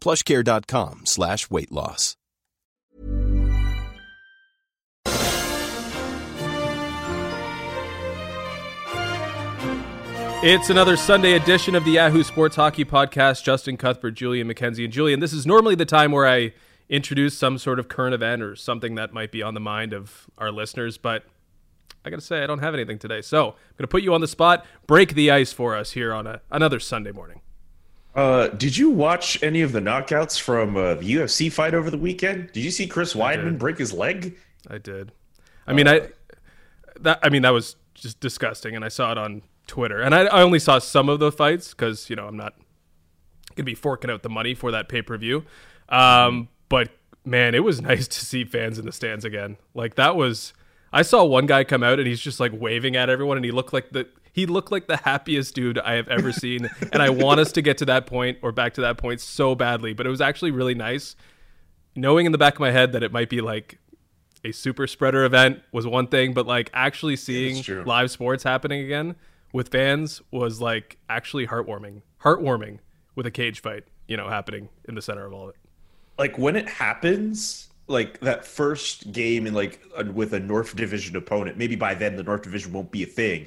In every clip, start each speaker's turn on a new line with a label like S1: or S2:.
S1: plushcare.com slash weight loss.
S2: It's another Sunday edition of the Yahoo Sports Hockey Podcast. Justin Cuthbert, Julian McKenzie, and Julian. This is normally the time where I introduce some sort of current event or something that might be on the mind of our listeners, but I got to say, I don't have anything today. So I'm going to put you on the spot, break the ice for us here on a, another Sunday morning.
S3: Uh, did you watch any of the knockouts from uh, the UFC fight over the weekend? Did you see Chris Weidman break his leg?
S2: I did. I mean, I that I mean that was just disgusting, and I saw it on Twitter, and I, I only saw some of the fights because you know I'm not gonna be forking out the money for that pay per view. Um, but man, it was nice to see fans in the stands again. Like that was. I saw one guy come out and he's just like waving at everyone, and he looked like the he looked like the happiest dude I have ever seen. and I want us to get to that point or back to that point so badly. But it was actually really nice. Knowing in the back of my head that it might be like a super spreader event was one thing, but like actually seeing
S3: true.
S2: live sports happening again with fans was like actually heartwarming. Heartwarming with a cage fight, you know, happening in the center of all of it.
S3: Like when it happens, like that first game in like with a North Division opponent, maybe by then the North Division won't be a thing.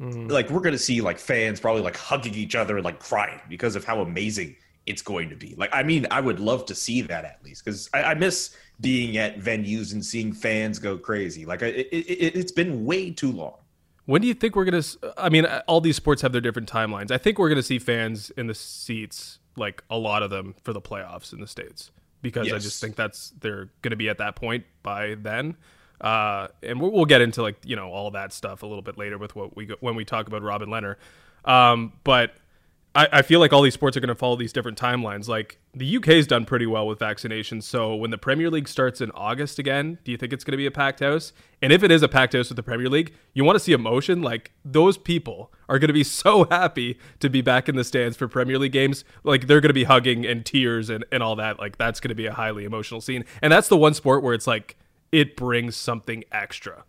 S3: Mm. Like we're gonna see like fans probably like hugging each other and like crying because of how amazing it's going to be. Like I mean, I would love to see that at least because I, I miss being at venues and seeing fans go crazy. Like it, it, it's been way too long.
S2: When do you think we're gonna? I mean, all these sports have their different timelines. I think we're gonna see fans in the seats, like a lot of them, for the playoffs in the states, because I just think that's they're gonna be at that point by then. Uh, and we'll, get into like you know all that stuff a little bit later with what we go, when we talk about Robin Lehner. Um, but I, I feel like all these sports are going to follow these different timelines. Like the UK's done pretty well with vaccinations. So when the Premier League starts in August again, do you think it's going to be a packed house? And if it is a packed house with the Premier League, you want to see emotion. Like those people are going to be so happy to be back in the stands for Premier League games. Like they're going to be hugging and tears and, and all that. Like that's going to be a highly emotional scene. And that's the one sport where it's like it brings something extra.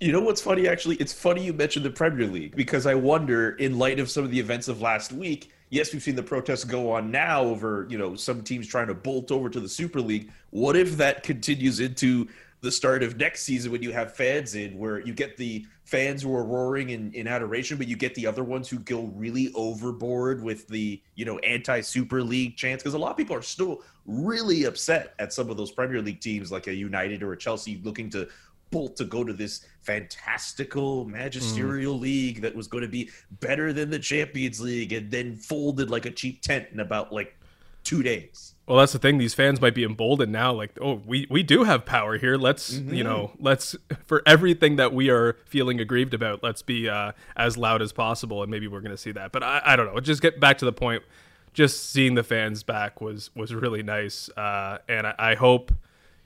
S3: You know what's funny? Actually, it's funny you mentioned the Premier League because I wonder, in light of some of the events of last week, yes, we've seen the protests go on now over you know some teams trying to bolt over to the Super League. What if that continues into the start of next season when you have fans in, where you get the fans who are roaring in, in adoration, but you get the other ones who go really overboard with the you know anti Super League chants? Because a lot of people are still really upset at some of those Premier League teams, like a United or a Chelsea, looking to bolt to go to this fantastical magisterial mm. league that was going to be better than the Champions League and then folded like a cheap tent in about like two days.
S2: Well, that's the thing. These fans might be emboldened now. Like, oh, we we do have power here. Let's you know, let's for everything that we are feeling aggrieved about. Let's be uh, as loud as possible, and maybe we're going to see that. But I, I don't know. Just get back to the point. Just seeing the fans back was was really nice, uh, and I, I hope.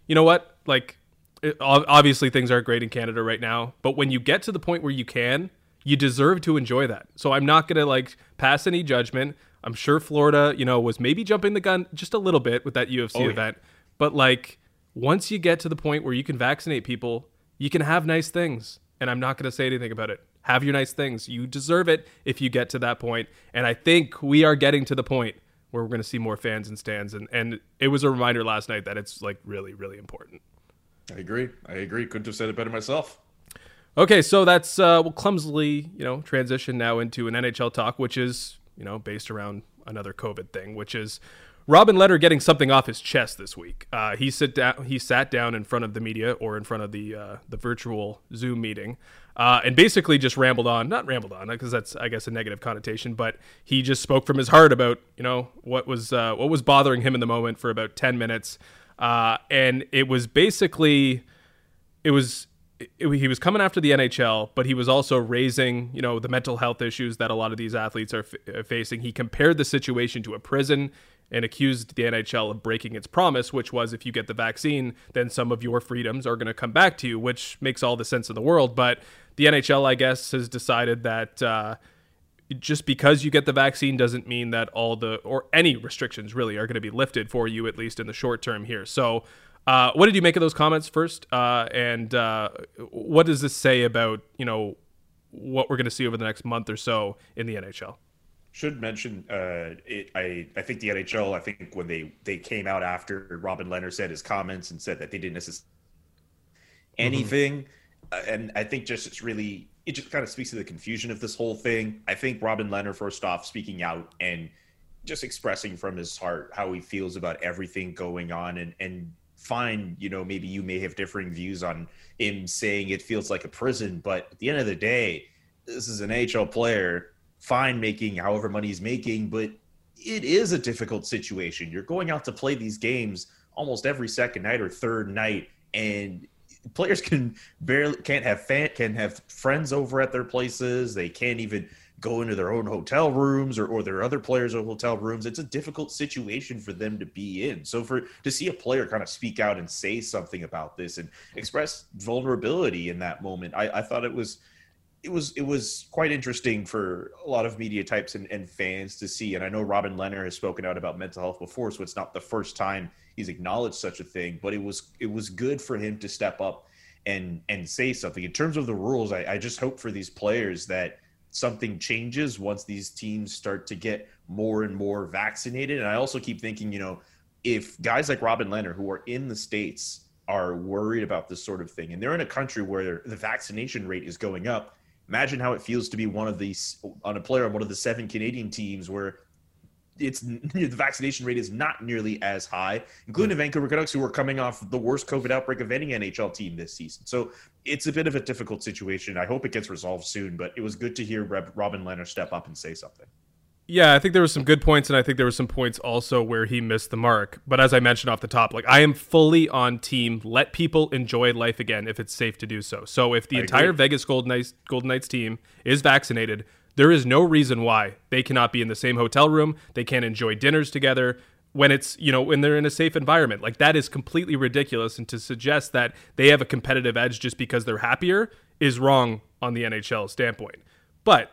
S2: You know what? Like, it, obviously things aren't great in Canada right now, but when you get to the point where you can, you deserve to enjoy that. So I'm not going to like pass any judgment. I'm sure Florida, you know, was maybe jumping the gun just a little bit with that UFC
S3: yeah.
S2: event, but like once you get to the point where you can vaccinate people, you can have nice things, and I'm not going to say anything about it. Have your nice things. You deserve it if you get to that point. And I think we are getting to the point where we're going to see more fans in stands and and it was a reminder last night that it's like really really important.
S3: I agree. I agree. Couldn't have said it better myself.
S2: Okay, so that's uh, we'll clumsily, you know, transition now into an NHL talk, which is, you know, based around another COVID thing, which is Robin Lehner getting something off his chest this week. Uh, he sit down. He sat down in front of the media or in front of the uh, the virtual Zoom meeting, uh, and basically just rambled on. Not rambled on because that's I guess a negative connotation, but he just spoke from his heart about you know what was uh, what was bothering him in the moment for about ten minutes, uh, and it was basically it was it, he was coming after the NHL, but he was also raising, you know, the mental health issues that a lot of these athletes are f- facing. He compared the situation to a prison and accused the NHL of breaking its promise, which was if you get the vaccine, then some of your freedoms are going to come back to you, which makes all the sense in the world. But the NHL, I guess, has decided that uh, just because you get the vaccine doesn't mean that all the or any restrictions really are going to be lifted for you, at least in the short term here. So. Uh, what did you make of those comments first? Uh, and uh, what does this say about you know what we're going to see over the next month or so in the NHL?
S3: should mention uh, it, I I think the NHL I think when they they came out after Robin Lehner said his comments and said that they didn't necessarily anything, mm-hmm. and I think just it's really it just kind of speaks to the confusion of this whole thing. I think Robin Lehner first off speaking out and just expressing from his heart how he feels about everything going on and and fine you know maybe you may have differing views on him saying it feels like a prison but at the end of the day this is an NHL player fine making however money he's making, but it is a difficult situation. You're going out to play these games almost every second night or third night, and players can barely can't have fan can have friends over at their places. They can't even go into their own hotel rooms or, or their other players' hotel rooms. It's a difficult situation for them to be in. So for to see a player kind of speak out and say something about this and express vulnerability in that moment, I, I thought it was it was it was quite interesting for a lot of media types and, and, fans to see. And I know Robin Lehner has spoken out about mental health before, so it's not the first time he's acknowledged such a thing. But it was it was good for him to step up and and say something. In terms of the rules, I, I just hope for these players that something changes once these teams start to get more and more vaccinated. And I also keep thinking, you know, if guys like Robin Lehner who are in the states are worried about this sort of thing, and they're in a country where the vaccination rate is going up imagine how it feels to be one of these on a player on one of the seven Canadian teams where it's the vaccination rate is not nearly as high, including hmm. the Vancouver Canucks, who are coming off the worst COVID outbreak of any NHL team this season. So it's a bit of a difficult situation. I hope it gets resolved soon, but it was good to hear Robin Lehner step up and say something.
S2: Yeah, I think there were some good points, and I think there were some points also where he missed the mark. But as I mentioned off the top, like I am fully on team. Let people enjoy life again if it's safe to do so. So if the I entire agree. Vegas Golden Knights Golden Knights team is vaccinated, there is no reason why they cannot be in the same hotel room. They can't enjoy dinners together when it's you know when they're in a safe environment. Like that is completely ridiculous. And to suggest that they have a competitive edge just because they're happier is wrong on the NHL standpoint. But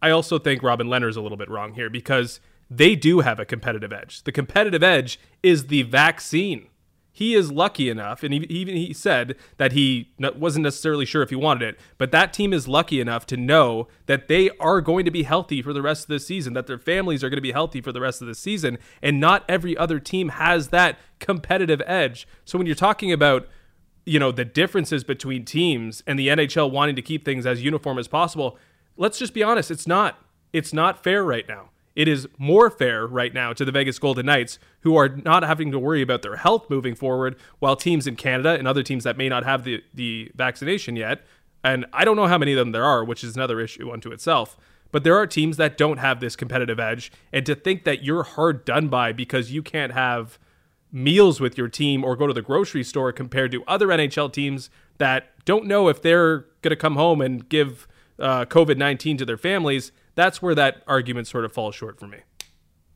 S2: I also think Robin is a little bit wrong here because they do have a competitive edge. The competitive edge is the vaccine. He is lucky enough, and even he said that he wasn't necessarily sure if he wanted it, but that team is lucky enough to know that they are going to be healthy for the rest of the season, that their families are going to be healthy for the rest of the season, and not every other team has that competitive edge. So when you're talking about you know the differences between teams and the NHL wanting to keep things as uniform as possible, let's just be honest, it's not. It's not fair right now. It is more fair right now to the Vegas Golden Knights, who are not having to worry about their health moving forward, while teams in Canada and other teams that may not have the, the vaccination yet, and I don't know how many of them there are, which is another issue unto itself, but there are teams that don't have this competitive edge. And to think that you're hard done by because you can't have meals with your team or go to the grocery store compared to other NHL teams that don't know if they're going to come home and give uh, COVID 19 to their families, that's where that argument sort of falls short for me.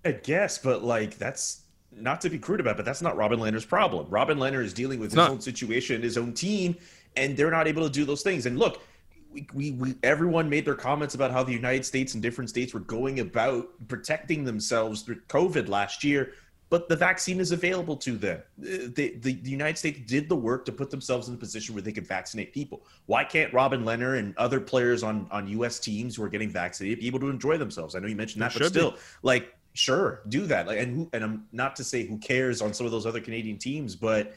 S3: I guess, but like that's not to be crude about, it, but that's not Robin Lehner's problem. Robin Lehner is dealing with it's his not. own situation, his own team, and they're not able to do those things. And look, we, we, we, everyone made their comments about how the United States and different states were going about protecting themselves through COVID last year but the vaccine is available to them. Uh, the, the, the, United States did the work to put themselves in a position where they could vaccinate people. Why can't Robin Lehner and other players on, on U.S. teams who are getting vaccinated be able to enjoy themselves? I know you mentioned that, but still, be. like, sure, do that. Like, and who, and I'm not to say who cares on some of those other Canadian teams, but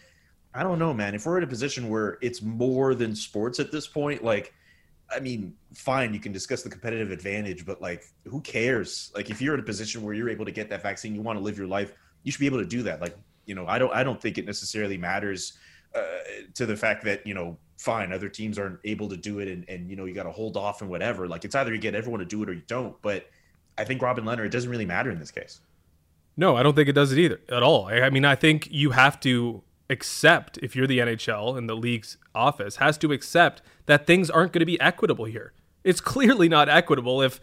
S3: I don't know, man. If we're in a position where it's more than sports at this point, like, I mean, fine, you can discuss the competitive advantage, but like, who cares? Like, if you're in a position where you're able to get that vaccine, you want to live your life you should be able to do that. Like, you know, I don't I don't think it necessarily matters uh, to the fact that you know, fine, other teams aren't able to do it, and and you know, you got to hold off and whatever. Like, it's either you get everyone to do it or you don't. But I think Robin Lehner it doesn't really matter in this case.
S2: No, I don't think it does it either at all. I mean, I think you have to accept if you're the NHL and the league's office has to accept that things aren't going to be equitable here. It's clearly not equitable if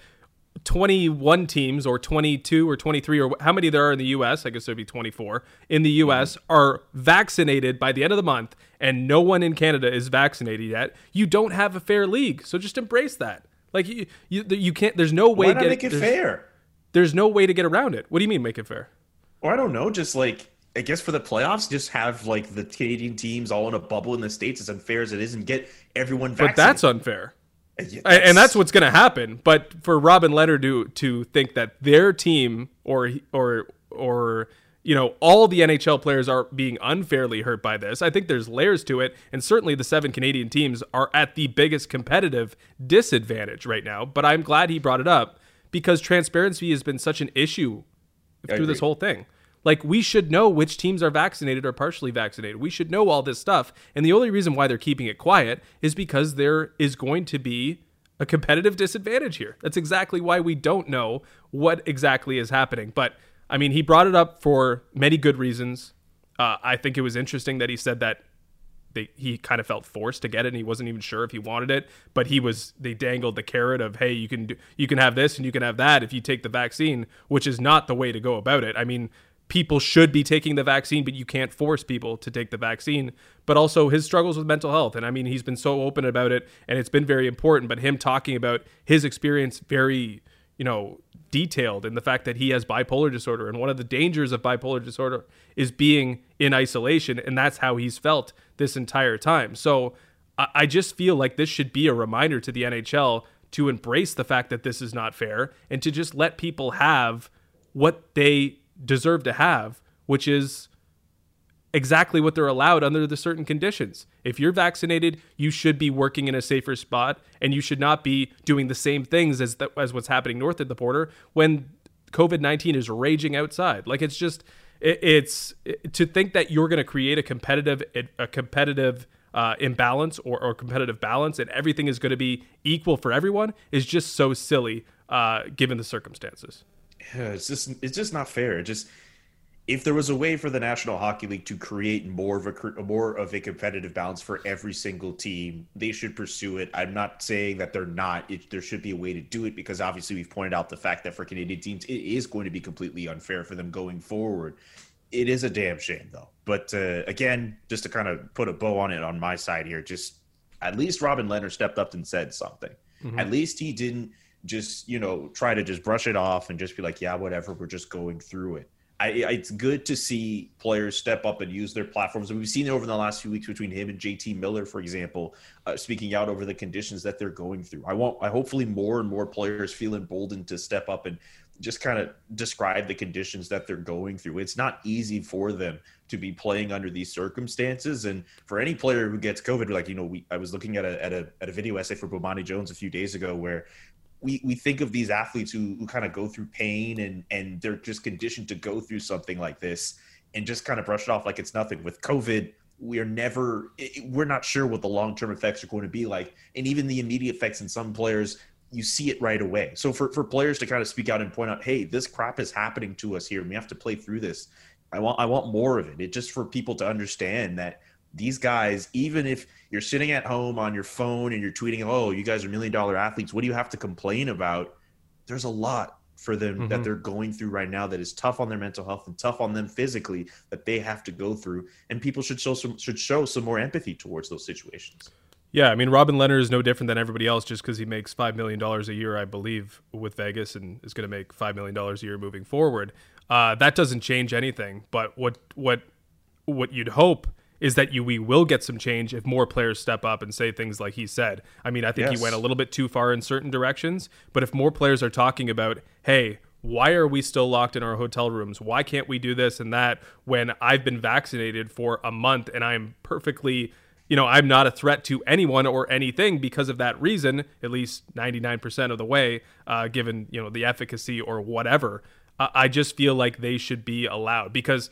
S2: 21 teams or 22 or 23 or how many there are in the US, I guess there'd be 24 in the US are vaccinated by the end of the month and no one in Canada is vaccinated yet. You don't have a fair league. So just embrace that. Like you you, you can't there's no way
S3: Why not
S2: get,
S3: make it
S2: there's,
S3: fair?
S2: There's no way to get around it. What do you mean make it fair?
S3: Or I don't know, just like I guess for the playoffs, just have like the Canadian teams all in a bubble in the states as unfair as it is, and get everyone vaccinated.
S2: But that's unfair. And that's what's going to happen. But for Robin Lehner to to think that their team or or or you know all the NHL players are being unfairly hurt by this, I think there's layers to it, and certainly the seven Canadian teams are at the biggest competitive disadvantage right now. But I'm glad he brought it up because transparency has been such an issue through this whole thing. Like we should know which teams are vaccinated or partially vaccinated. We should know all this stuff. And the only reason why they're keeping it quiet is because there is going to be a competitive disadvantage here. That's exactly why we don't know what exactly is happening. But I mean, he brought it up for many good reasons. Uh, I think it was interesting that he said that they, he kind of felt forced to get it and he wasn't even sure if he wanted it but he was they dangled the carrot of hey you can do you can have this and you can have that if you take the vaccine which is not the way to go about it i mean people should be taking the vaccine, but you can't force people to take the vaccine. But also his struggles with mental health. And I mean, he's been so open about it and it's been very important. But him talking about his experience very, you know, detailed in the fact that he has bipolar disorder. And one of the dangers of bipolar disorder is being in isolation. And that's how he's felt this entire time. So I just feel like this should be a reminder to the NHL to embrace the fact that this is not fair and to just let people have what they deserve to have, which is exactly what they're allowed under the certain conditions. If you're vaccinated, you should be working in a safer spot and you should not be doing the same things as the, as what's happening north of the border when COVID-19 is raging outside. Like it's just it, it's it, to think that you're going to create a competitive a competitive uh, imbalance or, or competitive balance and everything is going to be equal for everyone is just so silly uh, given the circumstances
S3: it's just it's just not fair. It just if there was a way for the National Hockey League to create more of a more of a competitive balance for every single team, they should pursue it. I'm not saying that they're not. It, there should be a way to do it because obviously we've pointed out the fact that for Canadian teams it is going to be completely unfair for them going forward. It is a damn shame though. But uh, again, just to kind of put a bow on it on my side here, just at least Robin Lehner stepped up and said something. Mm-hmm. At least he didn't just you know try to just brush it off and just be like yeah whatever we're just going through it I, it's good to see players step up and use their platforms. And we've seen it over the last few weeks between him and JT Miller, for example, uh, speaking out over the conditions that they're going through. I want, I hopefully more and more players feel emboldened to step up and just kind of describe the conditions that they're going through. It's not easy for them to be playing under these circumstances. And for any player who gets COVID, like, you know, we, I was looking at a, at a, at a video essay for Bomani Jones a few days ago where we, we think of these athletes who, who kind of go through pain and, and they're just conditioned to go through something like this and just kind of brush it off like it's nothing. With COVID, we are never, we're not sure what the long term effects are going to be like. And even the immediate effects in some players, you see it right away. So for, for players to kind of speak out and point out, hey, this crap is happening to us here and we have to play through this. I want I want more of it. It just for people to understand that these guys, even if you're sitting at home on your phone and you're tweeting, "Oh, you guys are million dollar athletes. What do you have to complain about?" There's a lot for them mm-hmm. that they're going through right now that is tough on their mental health and tough on them physically that they have to go through, and people should show some should show some more empathy towards those situations.
S2: Yeah, I mean Robin Lehner is no different than everybody else just because he makes five million dollars a year, I believe, with Vegas, and is going to make five million dollars a year moving forward. Uh, that doesn't change anything. But what what what you'd hope is that you we will get some change if more players step up and say things like he said. I mean, I think yes. he went a little bit too far in certain directions, but if more players are talking about, "Hey, why are we still locked in our hotel rooms? Why can't we do this and that when I've been vaccinated for a month and I'm perfectly, you know, I'm not a threat to anyone or anything because of that reason, at least 99% of the way, uh, given, you know, the efficacy or whatever. I just feel like they should be allowed because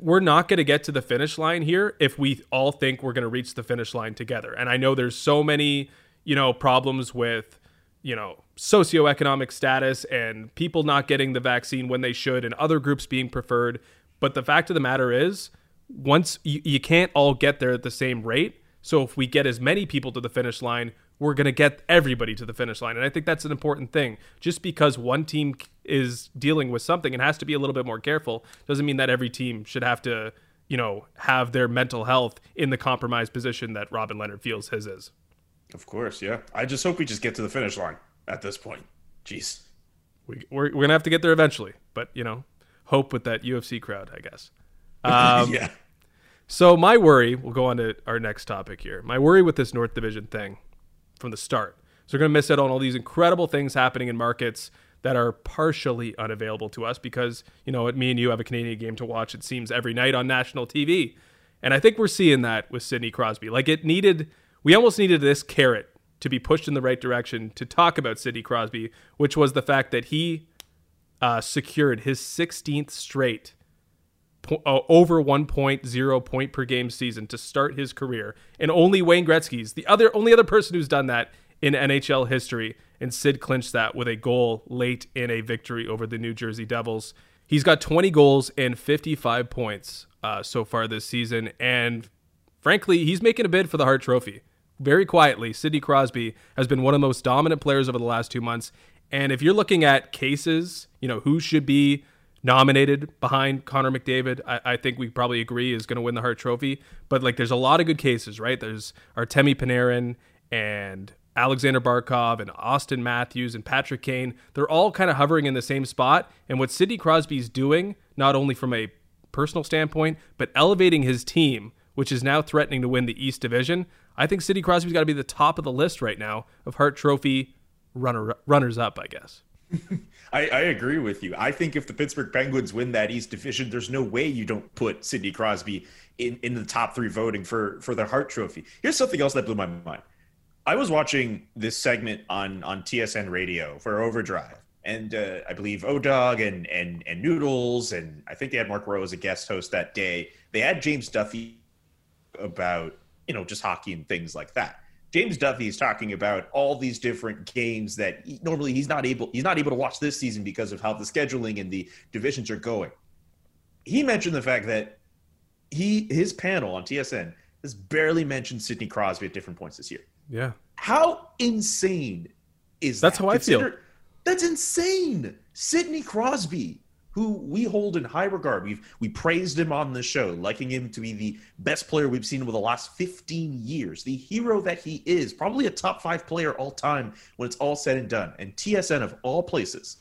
S2: we're not going to get to the finish line here if we all think we're going to reach the finish line together. And I know there's so many, you know, problems with, you know, socioeconomic status and people not getting the vaccine when they should and other groups being preferred. But the fact of the matter is, once you, you can't all get there at the same rate. So if we get as many people to the finish line, we're going to get everybody to the finish line. And I think that's an important thing. Just because one team is dealing with something and has to be a little bit more careful doesn't mean that every team should have to, you know, have their mental health in the compromised position that Robin Lehner feels his is.
S3: Of course, yeah. I just hope we just get to the finish line at this point. Jeez.
S2: We, we're, we're going to have to get there eventually, but, you know, hope with that UFC crowd, I guess. Um,
S3: yeah.
S2: So my worry, we'll go on to our next topic here. My worry with this North Division thing from the start. So we're going to miss out on all these incredible things happening in markets that are partially unavailable to us because, you know, me and you have a Canadian game to watch, it seems, every night on national TV. And I think we're seeing that with Sidney Crosby. Like it needed, we almost needed this carrot to be pushed in the right direction to talk about Sidney Crosby, which was the fact that he uh, secured his 16th straight po- uh, over 1.0 point per game season to start his career. And only Wayne Gretzky's the other only other person who's done that in NHL history. And Sid clinched that with a goal late in a victory over the New Jersey Devils. He's got 20 goals and 55 points uh, so far this season. And frankly, he's making a bid for the Hart Trophy. Very quietly, Sidney Crosby has been one of the most dominant players over the last two months. And if you're looking at cases, you know, who should be nominated behind Connor McDavid, I, I think we probably agree is going to win the Hart Trophy. But like, there's a lot of good cases, right? There's Artemi Panarin and Alexander Barkov and Auston Matthews and Patrick Kane. They're all kind of hovering in the same spot. And what Sidney Crosby's doing, not only from a personal standpoint, but elevating his team, which is now threatening to win the East Division. I think Sidney Crosby's got to be the top of the list right now of Hart Trophy runner runners up, I guess.
S3: I, I, agree with you. I think if the Pittsburgh Penguins win that East Division, there's no way you don't put Sidney Crosby in, in the top three voting for for the Hart Trophy. Here's something else that blew my mind. I was watching this segment on on TSN Radio for Overdrive, and uh, I believe O Dog and and and Noodles, and I think they had Mark Rowe as a guest host that day. They had James Duthie about you know just hockey and things like that. James Duthie is talking about all these different games that he, normally he's not able he's not able to watch this season because of how the scheduling and the divisions are going. He mentioned the fact that he his panel on TSN has barely mentioned Sidney Crosby at different points this year.
S2: Yeah.
S3: How insane is
S2: That's
S3: that?
S2: how I Consider, feel.
S3: That's insane. Sidney Crosby who we hold in high regard. We've we praised him on the show, liking him to be the best player we've seen over the last 15 years, the hero that he is, probably a top five player all time when it's all said and done. And TSN of all places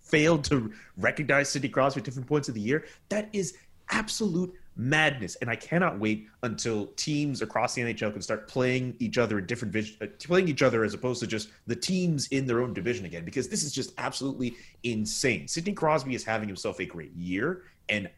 S3: failed to recognize Sidney Crosby at different points of the year. That is absolute madness. And I cannot wait until teams across the NHL can start playing each other in different vision, uh, playing each other as opposed to just the teams in their own division again, because this is just absolutely insane. Sidney Crosby is having himself a great year. And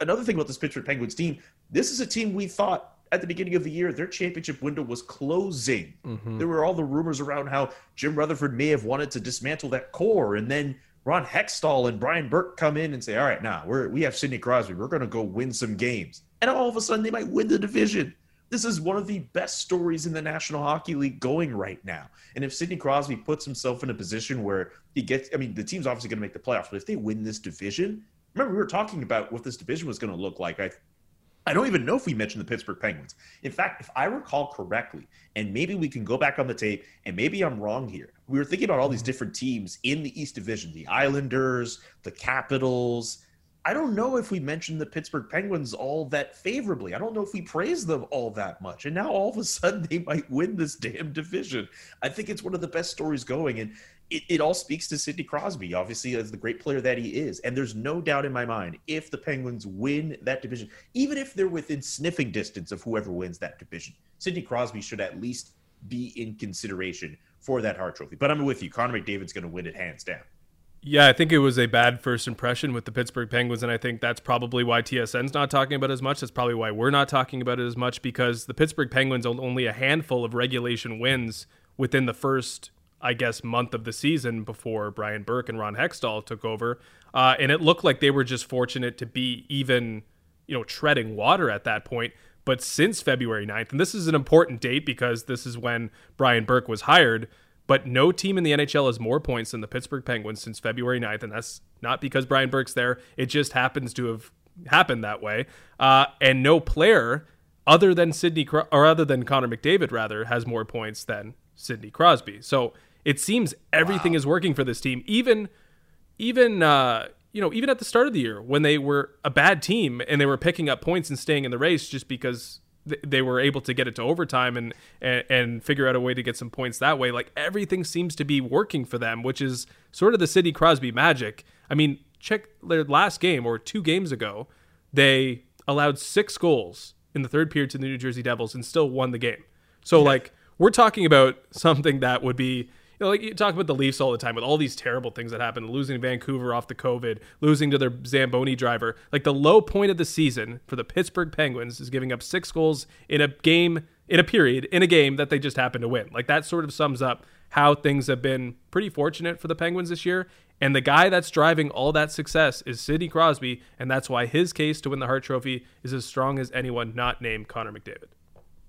S3: another thing about this Pittsburgh Penguins team, this is a team we thought at the beginning of the year, their championship window was closing. Mm-hmm. There were all the rumors around how Jim Rutherford may have wanted to dismantle that core. And then Ron Hextall and Brian Burke come in and say, "All right, now we're we have Sidney Crosby. We're going to go win some games." And all of a sudden, they might win the division. This is one of the best stories in the National Hockey League going right now. And if Sidney Crosby puts himself in a position where he gets, I mean, the team's obviously going to make the playoffs, but if they win this division, remember we were talking about what this division was going to look like. I I don't even know if we mentioned the Pittsburgh Penguins. In fact, if I recall correctly, and maybe we can go back on the tape, and maybe I'm wrong here, we were thinking about all these mm-hmm. different teams in the East Division the Islanders, the Capitals. I don't know if we mentioned the Pittsburgh Penguins all that favorably. I don't know if we praised them all that much. And now all of a sudden they might win this damn division. I think it's one of the best stories going. And it, it all speaks to Sidney Crosby, obviously, as the great player that he is. And there's no doubt in my mind, if the Penguins win that division, even if they're within sniffing distance of whoever wins that division, Sidney Crosby should at least be in consideration for that Hart Trophy. But I'm with you. Connor McDavid's going to win it hands down.
S2: Yeah, I think it was a bad first impression with the Pittsburgh Penguins, and I think that's probably why TSN's not talking about it as much. That's probably why we're not talking about it as much because the Pittsburgh Penguins own only a handful of regulation wins within the first I guess, month of the season before Brian Burke and Ron Hextall took over. Uh, and it looked like they were just fortunate to be even, you know, treading water at that point. But since February 9th, and this is an important date because this is when Brian Burke was hired, but no team in the NHL has more points than the Pittsburgh Penguins since February 9th. And that's not because Brian Burke's there. It just happens to have happened that way. Uh, and no player other than Sidney, or other than Connor McDavid, rather, has more points than Sidney Crosby. So it seems everything wow. is working for this team, even even uh, you know even at the start of the year when they were a bad team and they were picking up points and staying in the race just because th- they were able to get it to overtime and, and and figure out a way to get some points that way. Like everything seems to be working for them, which is sort of the Sidney Crosby magic. I mean, check their last game or two games ago, they allowed six goals in the third period to the New Jersey Devils and still won the game. So like we're talking about something that would be know, like you talk about the Leafs all the time with all these terrible things that happened, losing Vancouver off the COVID, losing to their Zamboni driver. Like the low point of the season for the Pittsburgh Penguins is giving up six goals in a game, in a period, in a game that they just happened to win. Like that sort of sums up how things have been pretty fortunate for the Penguins this year. And the guy that's driving all that success is Sidney Crosby, and that's why his case to win the Hart Trophy is as strong as anyone not named Connor McDavid.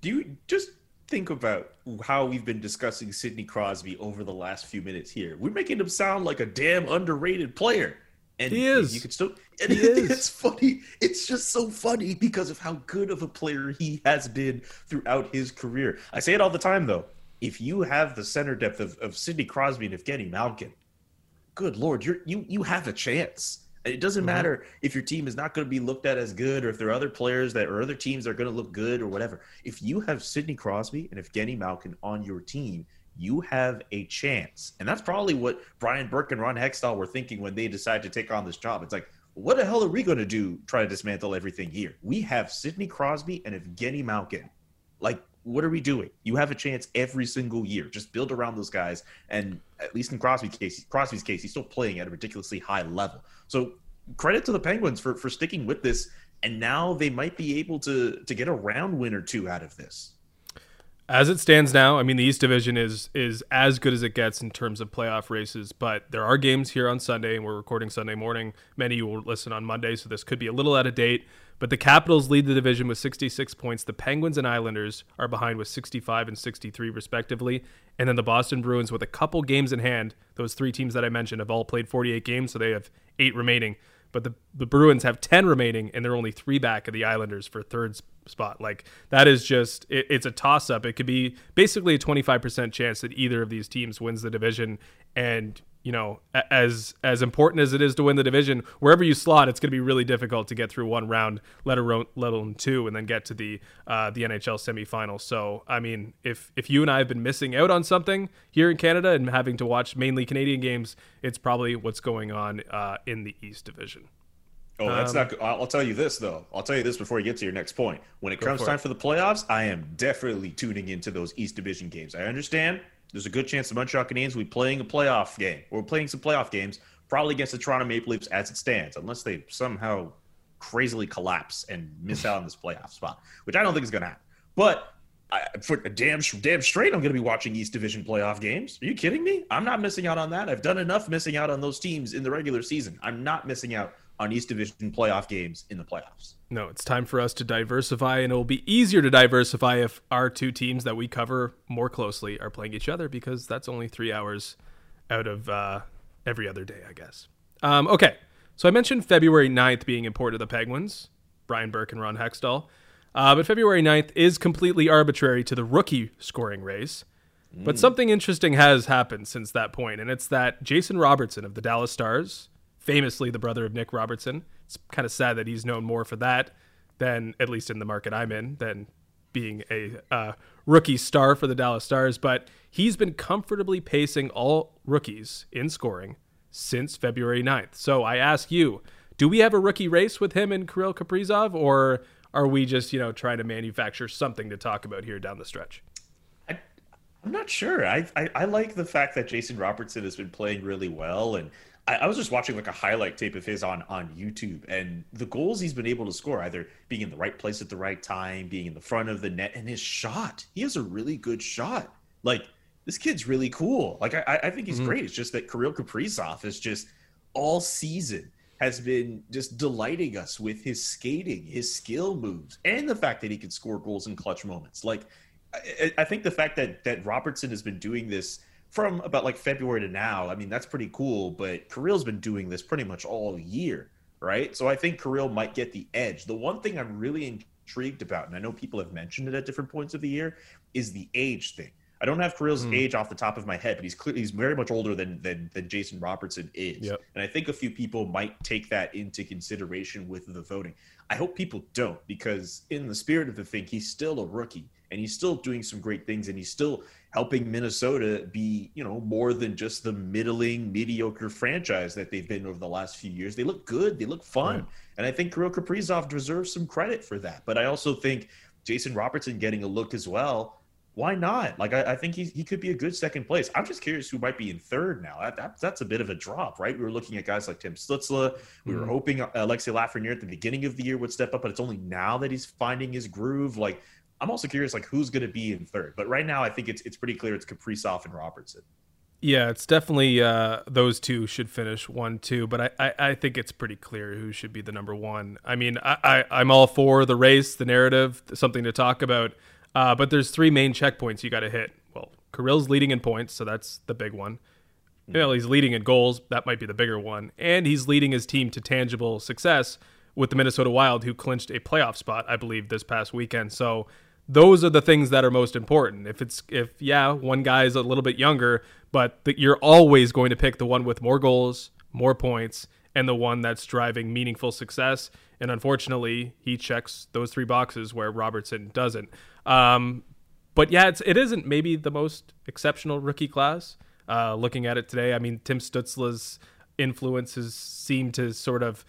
S3: Do you just think about how we've been discussing Sidney Crosby over the last few minutes here. We're making him sound like a damn underrated player.
S2: And he is.
S3: You could still. And he is. It's funny. It's just so funny because of how good of a player he has been throughout his career. I say it all the time, though. If you have the center depth of, of Sidney Crosby and Evgeny Malkin, good lord, you're you you have a chance. It doesn't mm-hmm. matter if your team is not going to be looked at as good or if there are other players that or other teams that are going to look good or whatever. If you have Sidney Crosby and Evgeny Malkin on your team, you have a chance. And that's probably what Brian Burke and Ron Hextall were thinking when they decided to take on this job. It's like, what the hell are we going to do try to dismantle everything here? We have Sidney Crosby and Evgeny Malkin. Like, what are we doing? You have a chance every single year. Just build around those guys. And at least in Crosby's case, Crosby's case, he's still playing at a ridiculously high level. So credit to the Penguins for for sticking with this. And now they might be able to to get a round win or two out of this.
S2: As it stands now, I mean the East Division is is as good as it gets in terms of playoff races, but there are games here on Sunday, and we're recording Sunday morning. Many you will listen on Monday, so this could be a little out of date. But the Capitals lead the division with 66 points. The Penguins and Islanders are behind with 65 and 63, respectively. And then the Boston Bruins, with a couple games in hand, those three teams that I mentioned have all played 48 games, so they have eight remaining. But the, the Bruins have 10 remaining, and they're only three back of the Islanders for third spot. Like, that is just, it, it's a toss up. It could be basically a 25% chance that either of these teams wins the division. And you know, as as important as it is to win the division, wherever you slot, it's going to be really difficult to get through one round, let alone let alone two, and then get to the uh, the NHL semifinals. So, I mean, if if you and I have been missing out on something here in Canada and having to watch mainly Canadian games, it's probably what's going on uh, in the East Division.
S3: Oh, that's um, not. I'll tell you this though. I'll tell you this before you get to your next point. When it comes time it. for the playoffs, I am definitely tuning into those East Division games. I understand there's a good chance the Montreal Canadiens will be playing a playoff game or playing some playoff games, probably against the Toronto Maple Leafs as it stands, unless they somehow crazily collapse and miss out on this playoff spot, which I don't think is going to happen. But I, for damn damn straight, I'm going to be watching East Division playoff games. Are you kidding me? I'm not missing out on that. I've done enough missing out on those teams in the regular season. I'm not missing out on East Division playoff games in the playoffs.
S2: No, it's time for us to diversify, and it will be easier to diversify if our two teams that we cover more closely are playing each other because that's only three hours out of uh, every other day, I guess. Um, okay, so I mentioned February 9th being important to the Penguins, Brian Burke and Ron Hextall. Uh, but February 9th is completely arbitrary to the rookie scoring race. Mm. But something interesting has happened since that point, and it's that Jason Robertson of the Dallas Stars famously the brother of Nick Robertson. It's kind of sad that he's known more for that than, at least in the market I'm in, than being a uh, rookie star for the Dallas Stars. But he's been comfortably pacing all rookies in scoring since February 9th. So I ask you, do we have a rookie race with him and Kirill Kaprizov, or are we just, you know, trying to manufacture something to talk about here down the stretch?
S3: I'm not sure. I, I, I like the fact that Jason Robertson has been playing really well and – I, I, was just watching like a highlight tape of his on on YouTube, and the goals he's been able to score, either being in the right place at the right time, being in the front of the net, and his shot. He has a really good shot. Like this kid's really cool. Like I, I think he's mm-hmm. great. It's just that Kirill Kaprizov is just all season has been just delighting us with his skating, his skill moves, and the fact that he can score goals in clutch moments. Like I, I think the fact that that Robertson has been doing this from about like February to now, I mean that's pretty cool. But Kirill's been doing this pretty much all year, right? So I think Kirill might get the edge. The one thing I'm really intrigued about, and I know people have mentioned it at different points of the year, is the age thing. I don't have Kirill's mm. age off the top of my head, but he's clearly he's very much older than than, than Jason Robertson is, yep. and I think a few people might take that into consideration with the voting. I hope people don't, because in the spirit of the thing, he's still a rookie and he's still doing some great things, and he's still helping Minnesota be, you know, more than just the middling, mediocre franchise that they've been over the last few years. They look good, they look fun, right. and I think Kirill Kaprizov deserves some credit for that. But I also think Jason Robertson getting a look as well why not? Like, I, I, think he, he could be a good second place. I'm just curious who might be in third now. That, that that's a bit of a drop, right? We were looking at guys like Tim Stützle. We mm-hmm. were hoping Alexi Lafreniere at the beginning of the year would step up, but it's only now that he's finding his groove. Like, I'm also curious, like, who's going to be in third. But right now, I think it's it's pretty clear it's Kaprizov and Robertson.
S2: Yeah, it's definitely uh, those two should finish one, two, but I, I, I, think it's pretty clear who should be the number one. I mean, I, I, I'm all for the race, the narrative, something to talk about. Uh, but there's three main checkpoints you got to hit. Well, Kirill's leading in points, so that's the big one. Mm-hmm. Well, he's leading in goals. That might be the bigger one. And he's leading his team to tangible success with the Minnesota Wild, who clinched a playoff spot, I believe, this past weekend. So those are the things that are most important. If it's if yeah, one guy is a little bit younger, but the, you're always going to pick the one with more goals, more points, and the one that's driving meaningful success. And unfortunately, he checks those three boxes where Robertson doesn't. Um, but yeah, it's, it isn't maybe the most exceptional rookie class. Uh, looking at it today, I mean, Tim Stützle's influences seem to sort of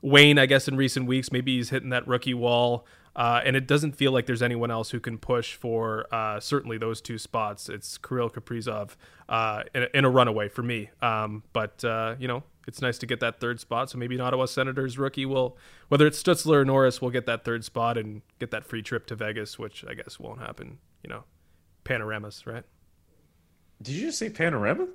S2: wane, I guess, in recent weeks. Maybe he's hitting that rookie wall. Uh, and it doesn't feel like there's anyone else who can push for uh, certainly those two spots. It's Kirill Kaprizov uh, in, a, in, a, runaway for me. Um, but, uh, you know, it's nice to get that third spot. So maybe an Ottawa Senators rookie will, whether it's Stutzler or Norris, will get that third spot and get that free trip to Vegas, which I guess won't happen. You know, panoramas, right?
S3: Did you just say panorama?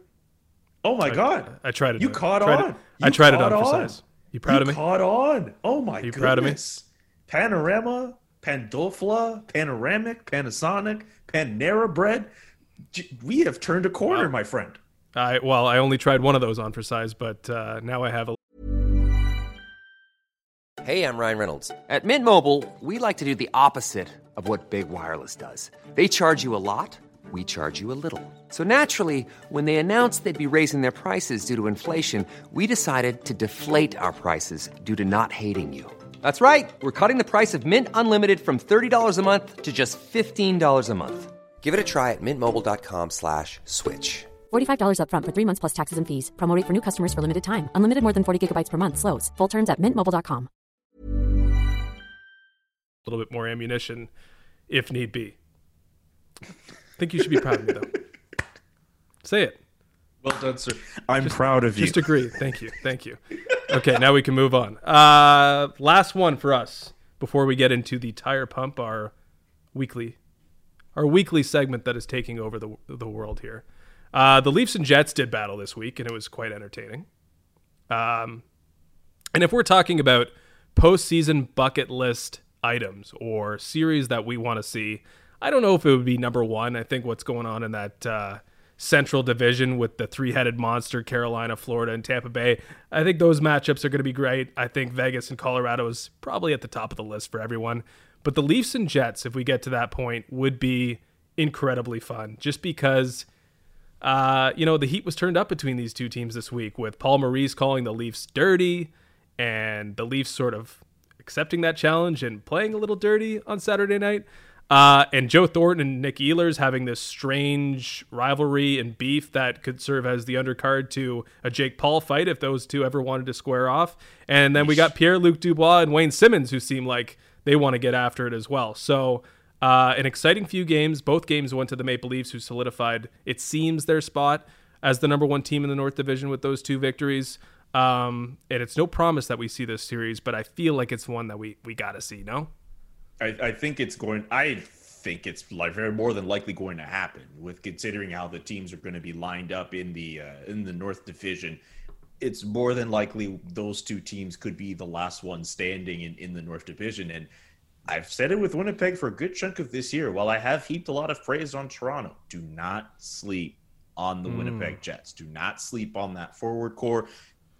S3: Oh my
S2: I,
S3: god!
S2: I tried it.
S3: You caught on.
S2: I tried it on for size. You proud
S3: you
S2: of me?
S3: Caught on. Oh my! You goodness. proud of me? Panorama, Pandofla, Panoramic, Panasonic, Panera Bread. We have turned a corner, wow. my friend.
S2: I well, I only tried one of those on for size, but uh, now I have a.
S4: Hey, I'm Ryan Reynolds. At Mint Mobile, we like to do the opposite of what big wireless does. They charge you a lot. We charge you a little. So naturally, when they announced they'd be raising their prices due to inflation, we decided to deflate our prices due to not hating you. That's right. We're cutting the price of Mint Unlimited from $30 a month to just $15 a month. Give it a try at mintmobile.com slash switch.
S5: $45 upfront for three months plus taxes and fees. Promote for new customers for limited time. Unlimited more than 40 gigabytes per month. Slows. Full terms at mintmobile.com.
S2: A little bit more ammunition if need be. I think you should be proud of me, though. Say it.
S3: Well done, sir. I'm just, proud of
S2: you. Just agree. Thank you. Thank you. Okay, now we can move on. Uh, last one for us before we get into the tire pump, our weekly, our weekly segment that is taking over the the world here. Uh, the Leafs and Jets did battle this week, and it was quite entertaining. Um, and if we're talking about postseason bucket list items or series that we want to see, I don't know if it would be number one. I think what's going on in that uh, Central Division with the three headed monster, Carolina, Florida, and Tampa Bay. I think those matchups are going to be great. I think Vegas and Colorado is probably at the top of the list for everyone. But the Leafs and Jets, if we get to that point, would be incredibly fun just because. Uh, you know, the heat was turned up between these two teams this week with Paul Maurice calling the Leafs dirty and the Leafs sort of accepting that challenge and playing a little dirty on Saturday night. Uh, and Joe Thornton and Nick Ehlers having this strange rivalry and beef that could serve as the undercard to a Jake Paul fight if those two ever wanted to square off. And then we got Pierre Luc Dubois and Wayne Simmonds, who seem like they want to get after it as well. So uh, an exciting few games. Both games went to the Maple Leafs, who solidified, it seems, their spot as the number one team in the North Division with those two victories. Um, and it's no promise that we see this series, but I feel like it's one that we we got to see. No.
S3: I, I think it's going. I think it's like very more than likely going to happen with considering how the teams are going to be lined up in the uh, in the North Division. It's more than likely those two teams could be the last one standing in, in the North Division. And I've said it with Winnipeg for a good chunk of this year. While I have heaped a lot of praise on Toronto, do not sleep on the mm. Winnipeg Jets. Do not sleep on that forward core.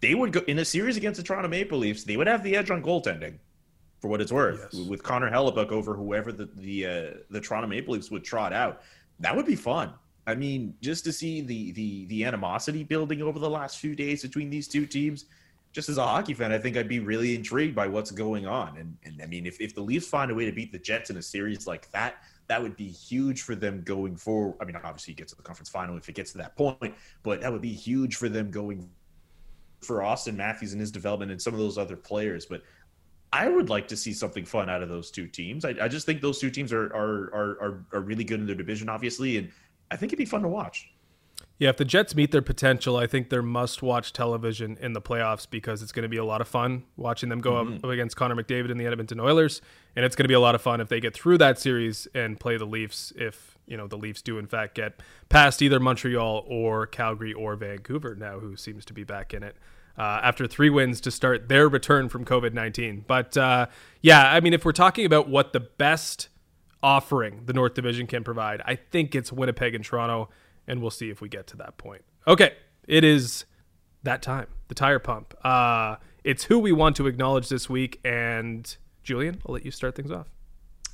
S3: They would go in a series against the Toronto Maple Leafs. They would have the edge on goaltending for what it's worth, yes. with Connor Hellebuyck over whoever the the uh, the Toronto Maple Leafs would trot out. That would be fun. I mean, just to see the the the animosity building over the last few days between these two teams. Just as a hockey fan, I think I'd be really intrigued by what's going on. And and I mean, if, if the Leafs find a way to beat the Jets in a series like that, that would be huge for them going forward. I mean, obviously, you get to the conference final if it gets to that point, but that would be huge for them going for Auston Matthews and his development and some of those other players. But I would like to see something fun out of those two teams. I, I just think those two teams are, are are, are are really good in their division, obviously, and I think it'd be fun to watch.
S2: Yeah, if the Jets meet their potential, I think they're must-watch television in the playoffs because it's going to be a lot of fun watching them go mm-hmm. up against Connor McDavid and the Edmonton Oilers, and it's going to be a lot of fun if they get through that series and play the Leafs. If you know the Leafs do in fact get past either Montreal or Calgary or Vancouver now, who seems to be back in it uh, after three wins to start their return from COVID 19. But uh, yeah, I mean, if we're talking about what the best offering the North Division can provide, I think it's Winnipeg and Toronto, and we'll see if we get to that point. Okay, it is that time, the tire pump. Uh, it's who we want to acknowledge this week, and Julian, I'll let you start things off.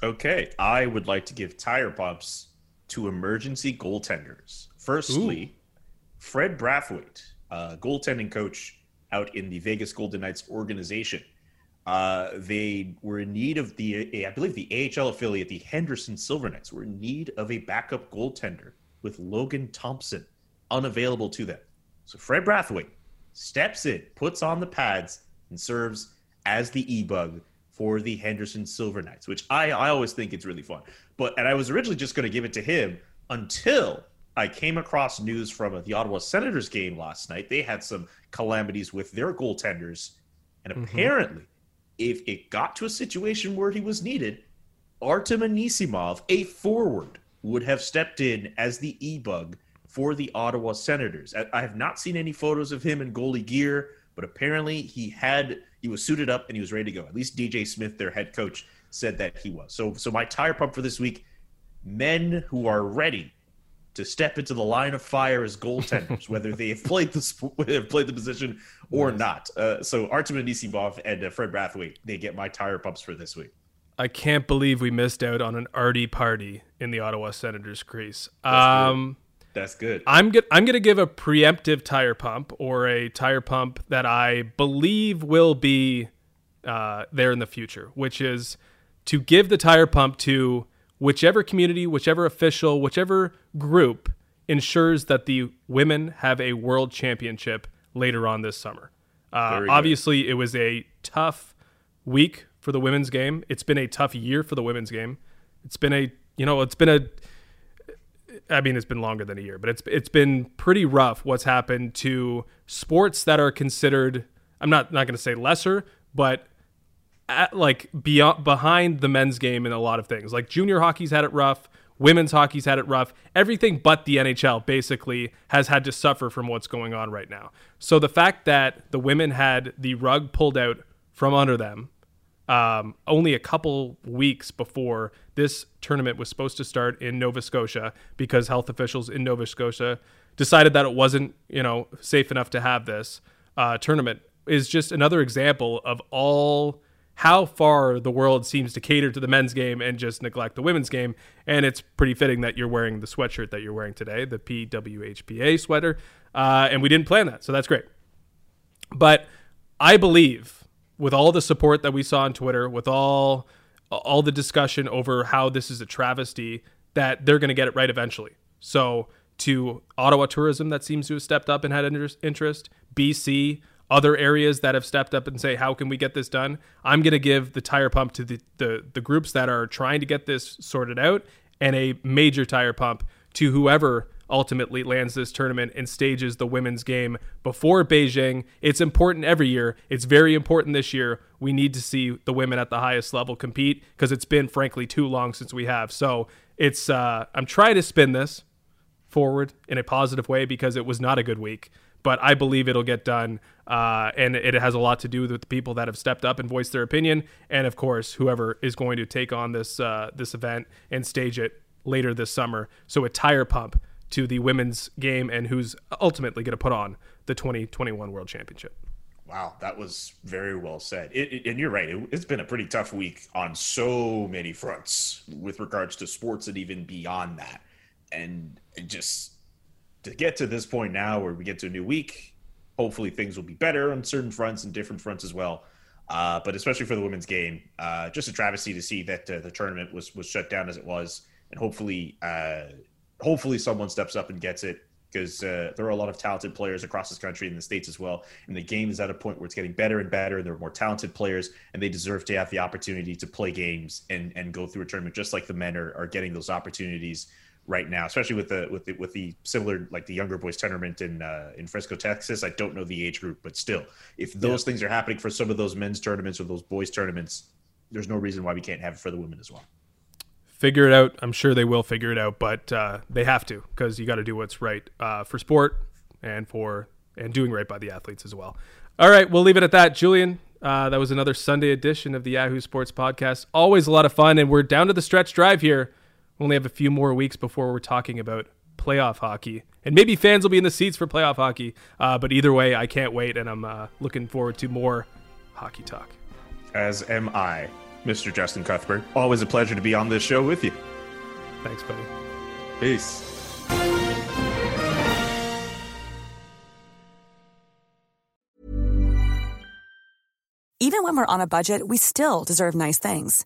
S3: Okay, I would like to give tire pumps to emergency goaltenders. Firstly, Ooh. Fred Brathwaite, uh, goaltending coach out in the Vegas Golden Knights organization. Uh, they were in need of the, I believe, the AHL affiliate, the Henderson Silver Knights, were in need of a backup goaltender with Logan Thompson unavailable to them. So Fred Brathwaite steps in, puts on the pads, and serves as the e-bug for the Henderson Silver Knights, which I, I always think it's really fun. But and I was originally just going to give it to him until I came across news from the Ottawa Senators game last night. They had some calamities with their goaltenders. And mm-hmm. apparently, if it got to a situation where he was needed, Artem Anisimov, a forward, would have stepped in as the e bug for the Ottawa Senators. I have not seen any photos of him in goalie gear, but apparently he had he was suited up and he was ready to go. At least DJ Smith, their head coach, said that he was. So so my tire pump for this week: men who are ready to step into the line of fire as goaltenders, whether they have played the have played the position or nice. not. Uh, so Artem Anisimov and uh, Fred Brathwaite, they get my tire pumps for this week.
S2: I can't believe we missed out on an arty party in the Ottawa Senators crease.
S3: That's um, good. That's good.
S2: I'm get, I'm going to give a preemptive tire pump or a tire pump that I believe will be uh, there in the future, which is to give the tire pump to whichever community, whichever official, whichever group ensures that the women have a world championship later on this summer. Uh, obviously, it was a tough week for the women's game. It's been a tough year for the women's game. It's been a, you know, it's been a, I mean, it's been longer than a year, but it's it's been pretty rough what's happened to sports that are considered. I'm not not going to say lesser, but at, like beyond behind the men's game in a lot of things. Like junior hockey's had it rough, women's hockey's had it rough. Everything but the NHL basically has had to suffer from what's going on right now. So the fact that the women had the rug pulled out from under them um, only a couple weeks before this tournament was supposed to start in Nova Scotia because health officials in Nova Scotia decided that it wasn't, you know, safe enough to have this uh, tournament is just another example of all how far the world seems to cater to the men's game and just neglect the women's game. And it's pretty fitting that you're wearing the sweatshirt that you're wearing today, the PWHPA sweater. Uh, and we didn't plan that, so that's great. But I believe, with all the support that we saw on Twitter, with all all the discussion over how this is a travesty, that they're going to get it right eventually. So to Ottawa Tourism, that seems to have stepped up and had interest, BC, other areas that have stepped up and say, how can we get this done? I'm going to give the tire pump to the, the, the groups that are trying to get this sorted out and a major tire pump to whoever ultimately lands this tournament and stages the women's game before Beijing. It's important every year. It's very important this year. We need to see the women at the highest level compete because it's been, frankly, too long since we have. So it's, uh, I'm trying to spin this forward in a positive way because it was not a good week. But I believe it'll get done, uh, and it has a lot to do with the people that have stepped up and voiced their opinion, and of course, whoever is going to take on this uh, this event and stage it later this summer. So a tire pump to the women's game and who's ultimately going to put on the 2021 World Championship.
S3: Wow, that was very well said. It, it, and you're right. It, has been a pretty tough week on so many fronts with regards to sports and even beyond that. And just to get to this point now where we get to a new week, hopefully things will be better on certain fronts and different fronts as well. Uh, but especially for the women's game, uh, just a travesty to see that uh, the tournament was was shut down as it was, and hopefully uh, hopefully someone steps up and gets it because uh, there are a lot of talented players across this country and the states as well. And the game is at a point where it's getting better and better, and there are more talented players, and they deserve to have the opportunity to play games and and go through a tournament just like the men are, are getting those opportunities right now, especially with the with the with the similar like the younger boys tournament in uh, in Frisco, Texas. I don't know the age group, but still, if those yeah. things are happening for some of those men's tournaments or those boys tournaments, there's no reason why we can't have it for the women as well
S2: figure it out. I'm sure they will figure it out, but uh, they have to because you got to do what's right uh, for sport and for and doing right by the athletes as well. All right, we'll leave it at that, Julian. Uh, that was another Sunday edition of the Yahoo Sports Podcast. Always a lot of fun, and we're down to the stretch drive here. We only have a few more weeks before we're talking about playoff hockey, and maybe fans will be in the seats for playoff hockey. Uh, but either way, I can't wait, and I'm uh, looking forward to more hockey talk.
S3: As am I. Mr. Justin Cuthbert. Always a pleasure to be on this show with you.
S2: Thanks, buddy.
S3: Peace.
S6: Even when we're on a budget, we still deserve nice things.